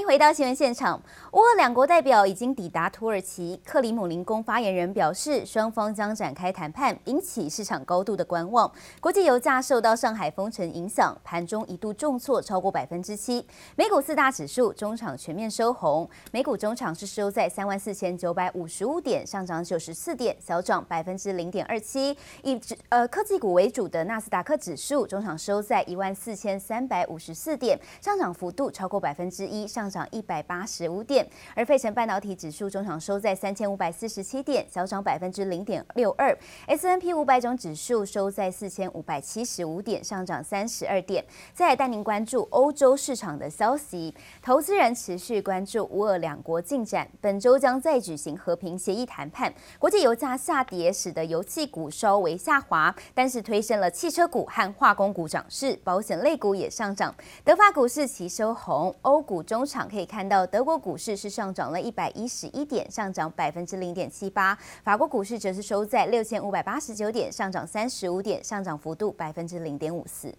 迎回到新闻现场。乌俄两国代表已经抵达土耳其。克里姆林宫发言人表示，双方将展开谈判，引起市场高度的观望。国际油价受到上海封城影响，盘中一度重挫超过百分之七。美股四大指数中场全面收红，美股中场是收在三万四千九百五十五点，上涨九十四点，小涨百分之零点二七。以呃科技股为主的纳斯达克指数中场收在一万四千三百五十四点，上涨幅度超过百分之一。上涨一百八十五点，而费城半导体指数中场收在三千五百四十七点，小涨百分之零点六二。S N P 五百种指数收在四千五百七十五点，上涨三十二点。再来带您关注欧洲市场的消息，投资人持续关注乌俄两国进展，本周将再举行和平协议谈判。国际油价下跌，使得油气股稍微下滑，但是推升了汽车股和化工股涨势，保险类股也上涨。德法股市齐收红，欧股中。场可以看到，德国股市是上涨了一百一十一点，上涨百分之零点七八；法国股市则是收在六千五百八十九点，上涨三十五点，上涨幅度百分之零点五四。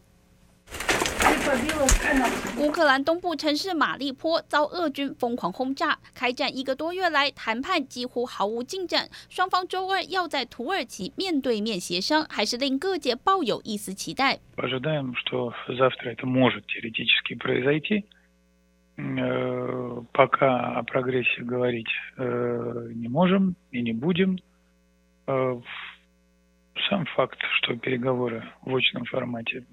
乌克兰东部城市马利坡遭俄军疯狂轰炸，开战一个多月来，谈判几乎毫无进展。双方周二要在土耳其面对面协商，还是令各界抱有一丝期待。呃，пока о прогрессе говорить не можем и не будем. Сам факт, что переговоры в очном формате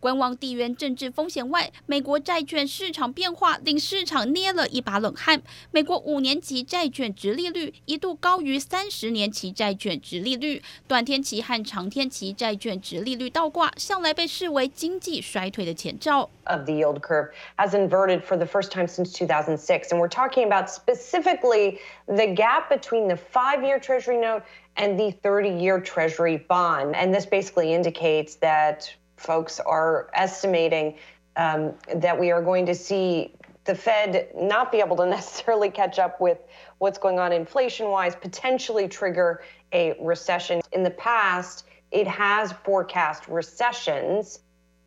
观望地缘政治风险外，美国债券市场变化令市场捏了一把冷汗。美国五年期债券殖利率一度高于三十年期债券殖利率，短天期和长天期债券殖利率倒挂，向来被视为经济衰退的前兆。Of the yield curve has inverted for the first time since 2006, and we're talking about specifically the gap between the five-year Treasury note and the 30-year Treasury bond. And this basically indicates that folks are estimating um, that we are going to see the Fed not be able to necessarily catch up with what's going on inflation-wise, potentially trigger a recession. In the past, it has forecast recessions,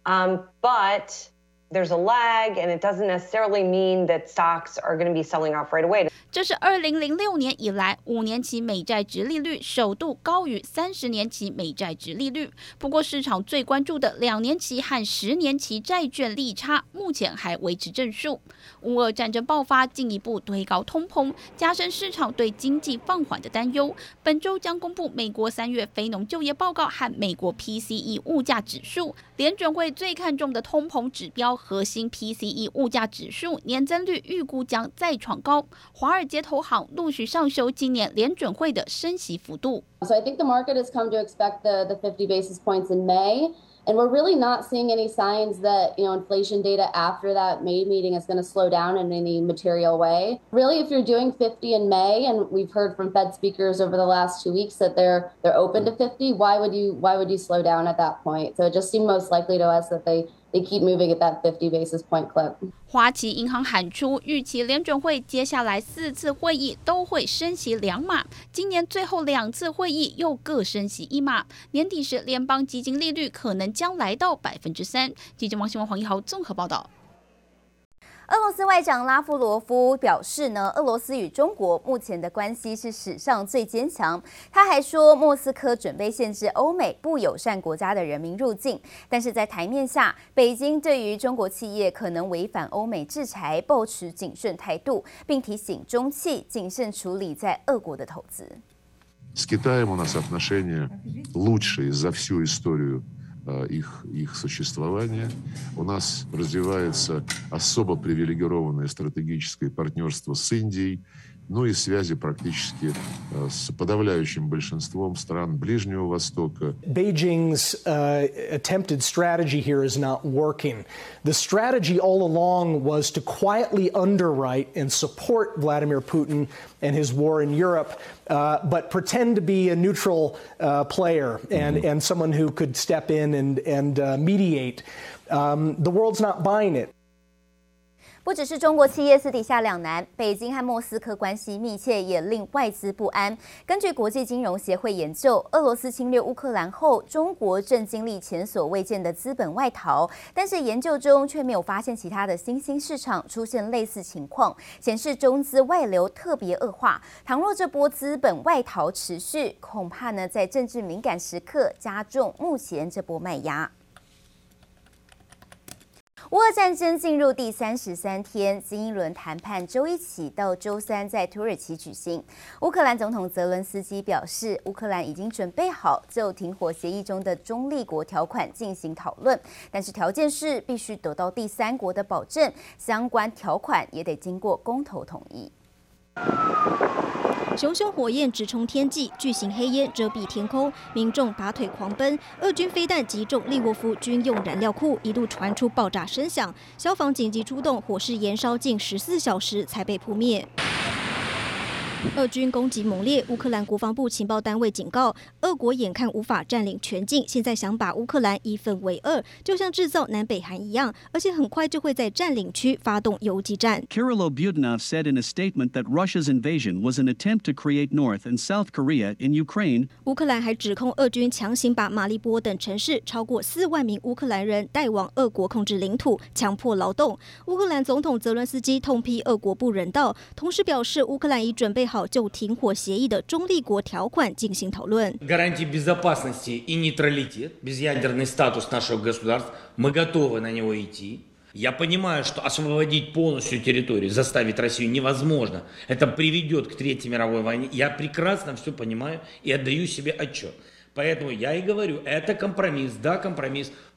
um, but there's a lag, and it doesn't necessarily mean that stocks are going to be selling off right away. 这是二零零六年以来五年期美债殖利率首度高于三十年期美债殖利率。不过，市场最关注的两年期和十年期债券利差目前还维持正数。乌俄战争爆发，进一步推高通膨，加深市场对经济放缓的担忧。本周将公布美国三月非农就业报告和美国 PCE 物价指数。联准会最看重的通膨指标核心 PCE 物价指数年增率预估将再创高。华尔街投行陆续上修今年联准会的升息幅度。So I think the market has come to expect the the 50 basis points in May. And we're really not seeing any signs that, you know, inflation data after that May meeting is going to slow down in any material way. Really, if you're doing 50 in May, and we've heard from Fed speakers over the last two weeks that they're they're open to 50, why would you why would you slow down at that point? So it just seemed most likely to us that they They keep moving at that 50 basis point clip. 花旗银行喊出，预期联准会接下来四次会议都会升息两码，今年最后两次会议又各升息一码，年底时联邦基金利率可能将来到百分之三。记者王新文、黄一豪综合报道。俄罗斯外长拉夫罗夫表示呢，俄罗斯与中国目前的关系是史上最坚强。他还说，莫斯科准备限制欧美不友善国家的人民入境。但是在台面下，北京对于中国企业可能违反欧美制裁，抱持谨慎态度，并提醒中企谨慎处理在俄国的投资。Их, их существования. У нас развивается особо привилегированное стратегическое партнерство с Индией, ну и связи практически с подавляющим большинством стран Ближнего Востока. Beijing's uh, attempted strategy here is not working. The strategy all along was to quietly underwrite and support Vladimir Putin and his war in Europe, uh, but pretend to be a neutral uh, player and, mm-hmm. and someone who could step in and, and uh, mediate. Um, the world's not buying it. 不只是中国企业私底下两难，北京和莫斯科关系密切，也令外资不安。根据国际金融协会研究，俄罗斯侵略乌克兰后，中国正经历前所未见的资本外逃。但是研究中却没有发现其他的新兴市场出现类似情况，显示中资外流特别恶化。倘若这波资本外逃持续，恐怕呢在政治敏感时刻加重目前这波卖压。乌俄战争进入第三十三天，新一轮谈判周一起到周三在土耳其举行。乌克兰总统泽伦斯基表示，乌克兰已经准备好就停火协议中的中立国条款进行讨论，但是条件是必须得到第三国的保证，相关条款也得经过公投同意。熊熊火焰直冲天际，巨型黑烟遮蔽天空，民众拔腿狂奔。俄军飞弹击中利沃夫军用燃料库，一度传出爆炸声响，消防紧急出动，火势延烧近十四小时才被扑灭。俄军攻击猛烈，乌克兰国防部情报单位警告，俄国眼看无法占领全境，现在想把乌克兰一分为二，就像制造南北韩一样，而且很快就会在占领区发动游击战。Kirill Budanov said in a statement that Russia's invasion was an attempt to create North and South Korea in Ukraine。乌克兰还指控俄军强行把马利波等城市超过四万名乌克兰人带往俄国控制领土，强迫劳动。乌克兰总统泽伦斯基痛批俄国不人道，同时表示乌克兰已准备好就停火协议的中立国条款进行讨论。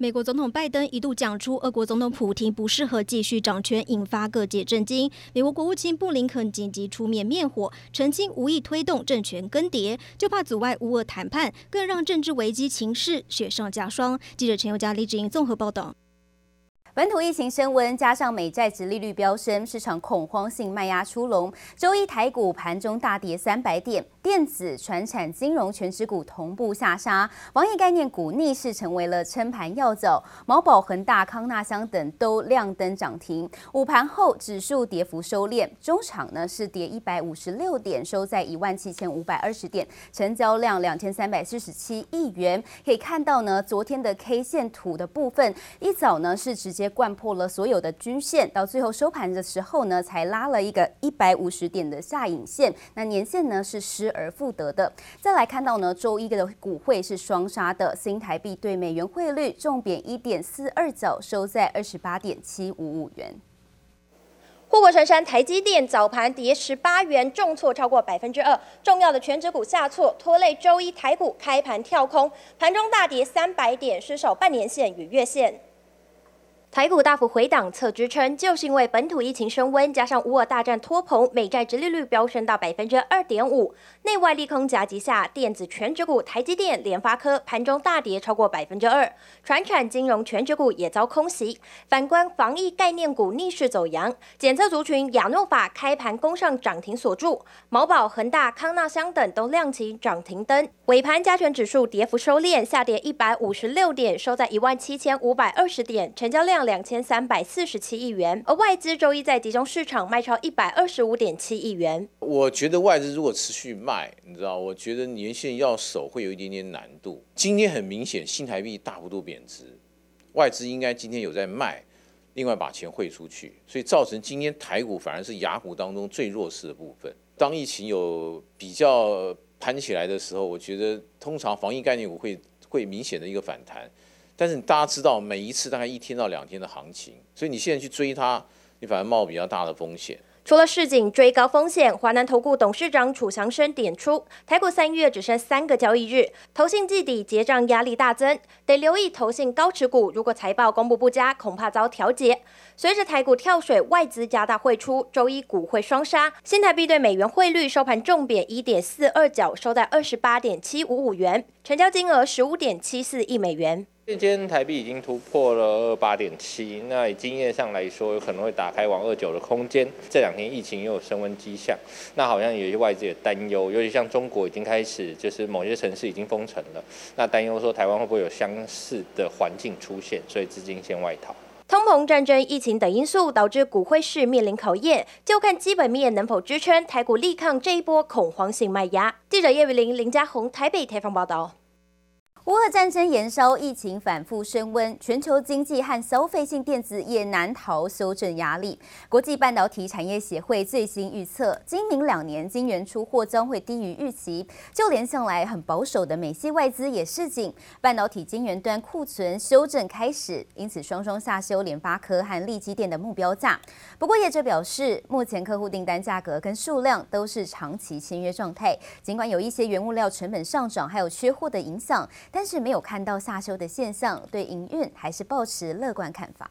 美国总统拜登一度讲出，俄国总统普京不适合继续掌权，引发各界震惊。美国国务卿布林肯紧急出面灭火，澄清无意推动政权更迭，就怕阻碍乌俄谈判，更让政治危机情势雪上加霜。记者陈宥嘉、李芷莹综合报道。本土疫情升温，加上美债殖利率飙升，市场恐慌性卖压出笼。周一台股盘中大跌三百点，电子、船产、金融全指股同步下杀，防疫概念股逆势成为了撑盘要角。毛宝、恒大、康纳香等都亮灯涨停。午盘后指数跌幅收敛，中场呢是跌一百五十六点，收在一万七千五百二十点，成交量两千三百四十七亿元。可以看到呢，昨天的 K 线图的部分，一早呢是直接。掼破了所有的均线，到最后收盘的时候呢，才拉了一个一百五十点的下影线。那年线呢是失而复得的。再来看到呢，周一的股汇是双杀的，新台币对美元汇率重贬一点四二角，收在二十八点七五五元。护国神山台积电早盘跌十八元，重挫超过百分之二，重要的全指股下挫，拖累周一台股开盘跳空，盘中大跌三百点，失守半年线与月线。台股大幅回档测支撑，就是因为本土疫情升温，加上乌尔大战拖棚，美债殖利率飙升到百分之二点五，内外利空夹击下，电子权值股台积电、联发科盘中大跌超过百分之二，传产金融权值股也遭空袭。反观防疫概念股逆势走阳，检测族群亚诺法开盘攻上涨停锁住，毛宝、恒大、康纳香等都亮起涨停灯。尾盘加权指数跌幅收敛，下跌一百五十六点，收在一万七千五百二十点，成交量。两千三百四十七亿元，而外资周一在集中市场卖超一百二十五点七亿元。我觉得外资如果持续卖，你知道，我觉得年限要守会有一点点难度。今天很明显，新台币大幅度贬值，外资应该今天有在卖，另外把钱汇出去，所以造成今天台股反而是雅股当中最弱势的部分。当疫情有比较盘起来的时候，我觉得通常防疫概念股会会明显的一个反弹。但是大家知道，每一次大概一天到两天的行情，所以你现在去追它，你反而冒比较大的风险。除了市井追高风险，华南投顾董事长楚祥生点出，台股三月只剩三个交易日，投信季底结账压力大增，得留意投信高持股，如果财报公布不佳，恐怕遭调节。随着台股跳水，外资加大汇出，周一股汇双杀，新台币对美元汇率收盘重贬一点四二角，收在二十八点七五五元，成交金额十五点七四亿美元。现今台币已经突破了二八点七，那以经验上来说，有可能会打开往二九的空间。这两天疫情又有升温迹象，那好像有些外资也担忧，尤其像中国已经开始，就是某些城市已经封城了，那担忧说台湾会不会有相似的环境出现，所以资金先外逃。通膨、战争、疫情等因素导致股汇市面临考验，就看基本面能否支撑台股力抗这一波恐慌性卖压。记者叶雨玲、林家宏台北采访报道。乌俄战争延烧，疫情反复升温，全球经济和消费性电子业难逃修正压力。国际半导体产业协会最新预测，今明两年晶圆出货将会低于预期。就连向来很保守的美系外资也示警，半导体晶圆端库存修正开始，因此双双下修联发科和力积电的目标价。不过业者表示，目前客户订单价格跟数量都是长期签约状态，尽管有一些原物料成本上涨，还有缺货的影响。但是没有看到下修的现象，对营运还是抱持乐观看法。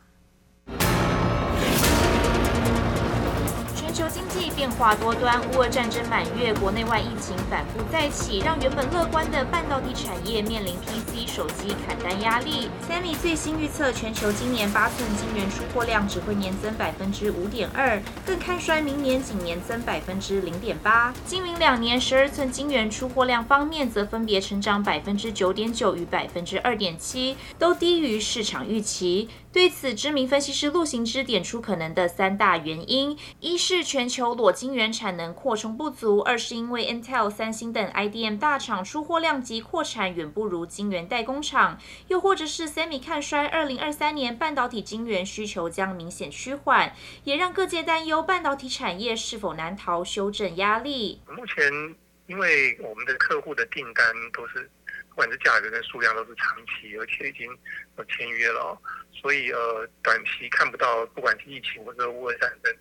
全球经济变化多端，乌俄战争满月，国内外疫情反复再起，让原本乐观的半导体产业面临 PC 手机砍单压力。Sammy 最新预测，全球今年八寸晶圆出货量只会年增百分之五点二，更看衰明年仅年增百分之零点八。今明两年十二寸晶圆出货量方面，则分别成长百分之九点九与百分之二点七，都低于市场预期。对此，知名分析师陆行之点出可能的三大原因：一是全球裸晶圆产能扩充不足；二是因为 Intel、三星等 IDM 大厂出货量及扩产远不如晶圆代工厂；又或者是 Sammy 看衰二零二三年半导体晶圆需求将明显趋缓，也让各界担忧半导体产业是否难逃修正压力。目前，因为我们的客户的订单都是。不管是价格跟数量都是长期，而且已经有签约了，所以呃，短期看不到不管是疫情或者乌俄战争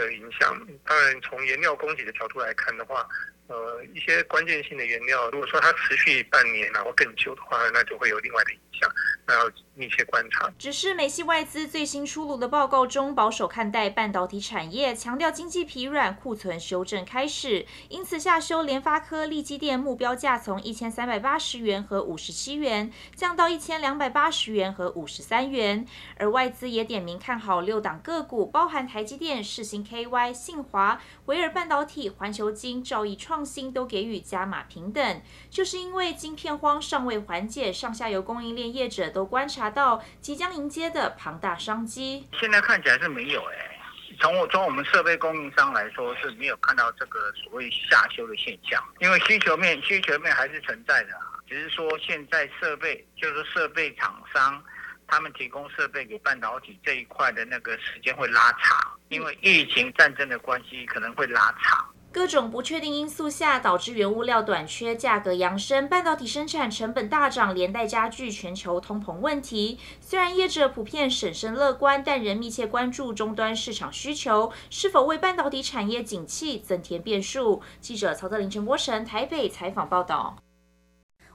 的影响。当然，从原料供给的角度来看的话，呃，一些关键性的原料，如果说它持续半年然后更久的话，那就会有另外的影响。要密切观察。只是美系外资最新出炉的报告中，保守看待半导体产业，强调经济疲软，库存修正开始，因此下修联发科、力积电目标价从一千三百八十元和五十七元降到一千两百八十元和五十三元。而外资也点名看好六档个股，包含台积电、世芯 KY、信华、维尔半导体、环球晶、兆易创新都给予加码平等，就是因为晶片荒尚未缓解，上下游供应链业者。都观察到即将迎接的庞大商机，现在看起来是没有哎。从我从我们设备供应商来说是没有看到这个所谓下修的现象，因为需求面需求面还是存在的，只是说现在设备就是设备厂商他们提供设备给半导体这一块的那个时间会拉长，因为疫情战争的关系可能会拉长。各种不确定因素下，导致原物料短缺、价格扬升，半导体生产成本大涨，连带加剧全球通膨问题。虽然业者普遍审慎乐观，但仍密切关注终端市场需求是否为半导体产业景气增添变数。记者曹德林、陈波成台北采访报道。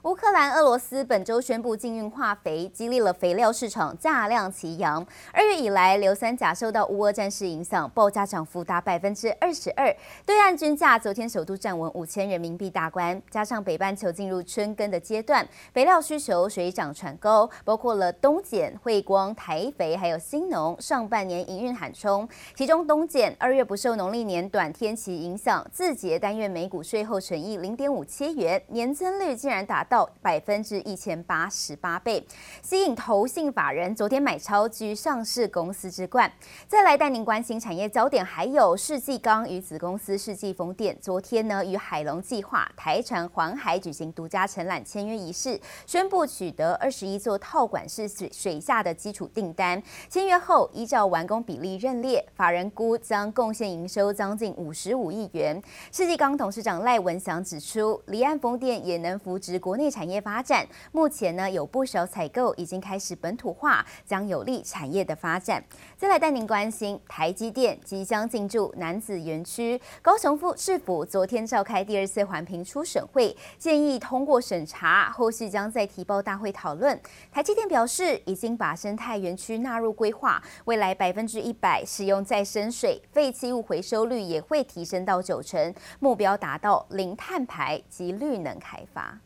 乌克兰、俄罗斯本周宣布禁运化肥，激励了肥料市场价量齐扬。二月以来，硫酸钾受到乌俄战事影响，报价涨幅达百分之二十二。对岸均价昨天首度站稳五千人民币大关，加上北半球进入春耕的阶段，肥料需求水涨船高，包括了东碱、慧光、台肥还有新农，上半年营运喊冲。其中东碱二月不受农历年短天期影响，自节单月每股税后纯益零点五七元，年增率竟然达到。到百分之一千八十八倍，吸引投信法人昨天买超居上市公司之冠。再来带您关心产业焦点，还有世纪钢与子公司世纪风电，昨天呢与海龙计划、台船环海举行独家承揽签约仪式，宣布取得二十一座套管式水水下的基础订单。签约后依照完工比例认列，法人估将贡献营收将近五十五亿元。世纪钢董事长赖文祥指出，离岸风电也能扶植国内内产业发展。目前呢，有不少采购已经开始本土化，将有利产业的发展。再来带您关心台积电即将进驻南子园区，高雄府市府昨天召开第二次环评初审会，建议通过审查，后续将再提报大会讨论。台积电表示，已经把生态园区纳入规划，未来百分之一百使用再生水，废弃物回收率也会提升到九成，目标达到零碳排及绿能开发。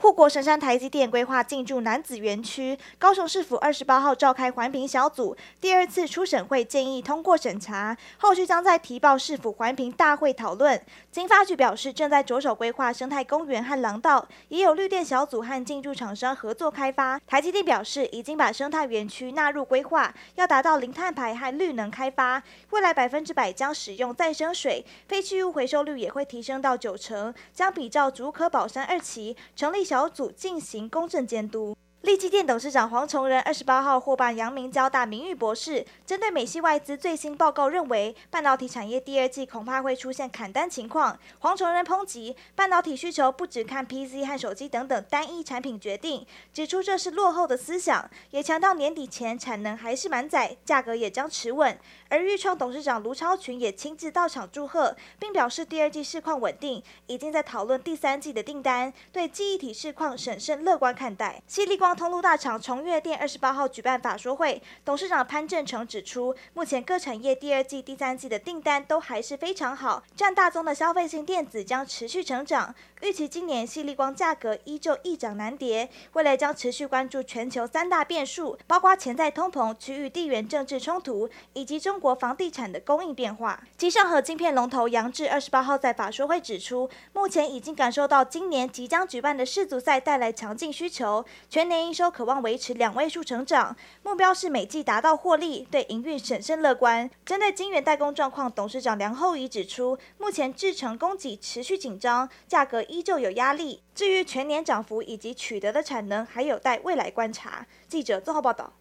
护国神山台积电规划进驻南子园区，高雄市府二十八号召开环评小组第二次初审会，建议通过审查，后续将在提报市府环评大会讨论。经发局表示，正在着手规划生态公园和廊道，也有绿电小组和进驻厂商合作开发。台积电表示，已经把生态园区纳入规划，要达到零碳排和绿能开发，未来百分之百将使用再生水，废弃物回收率也会提升到九成，将比照竹科宝山二期成立小组进行公正监督。立基电董事长黄崇仁二十八号获颁阳明交大名誉博士。针对美系外资最新报告认为，半导体产业第二季恐怕会出现砍单情况。黄崇仁抨击半导体需求不只看 PC 和手机等等单一产品决定，指出这是落后的思想，也强调年底前产能还是满载，价格也将持稳。而钰创董事长卢超群也亲自到场祝贺，并表示第二季市况稳定，已经在讨论第三季的订单，对记忆体市况审慎乐观看待。犀利光通路大厂崇越电二十八号举办法说会，董事长潘正成指出，目前各产业第二季、第三季的订单都还是非常好，占大宗的消费性电子将持续成长。预期今年矽力光价格依旧易涨难跌，未来将持续关注全球三大变数，包括潜在通膨、区域地缘政治冲突以及中国房地产的供应变化。机上和晶片龙头杨志二十八号在法说会指出，目前已经感受到今年即将举办的世足赛带来强劲需求，全年营收渴望维持两位数成长，目标是每季达到获利，对营运审慎乐观。针对晶圆代工状况，董事长梁厚仪指出，目前制成供给持续紧张，价格依旧有压力。至于全年涨幅以及取得的产能，还有待未来观察。记者综合报道。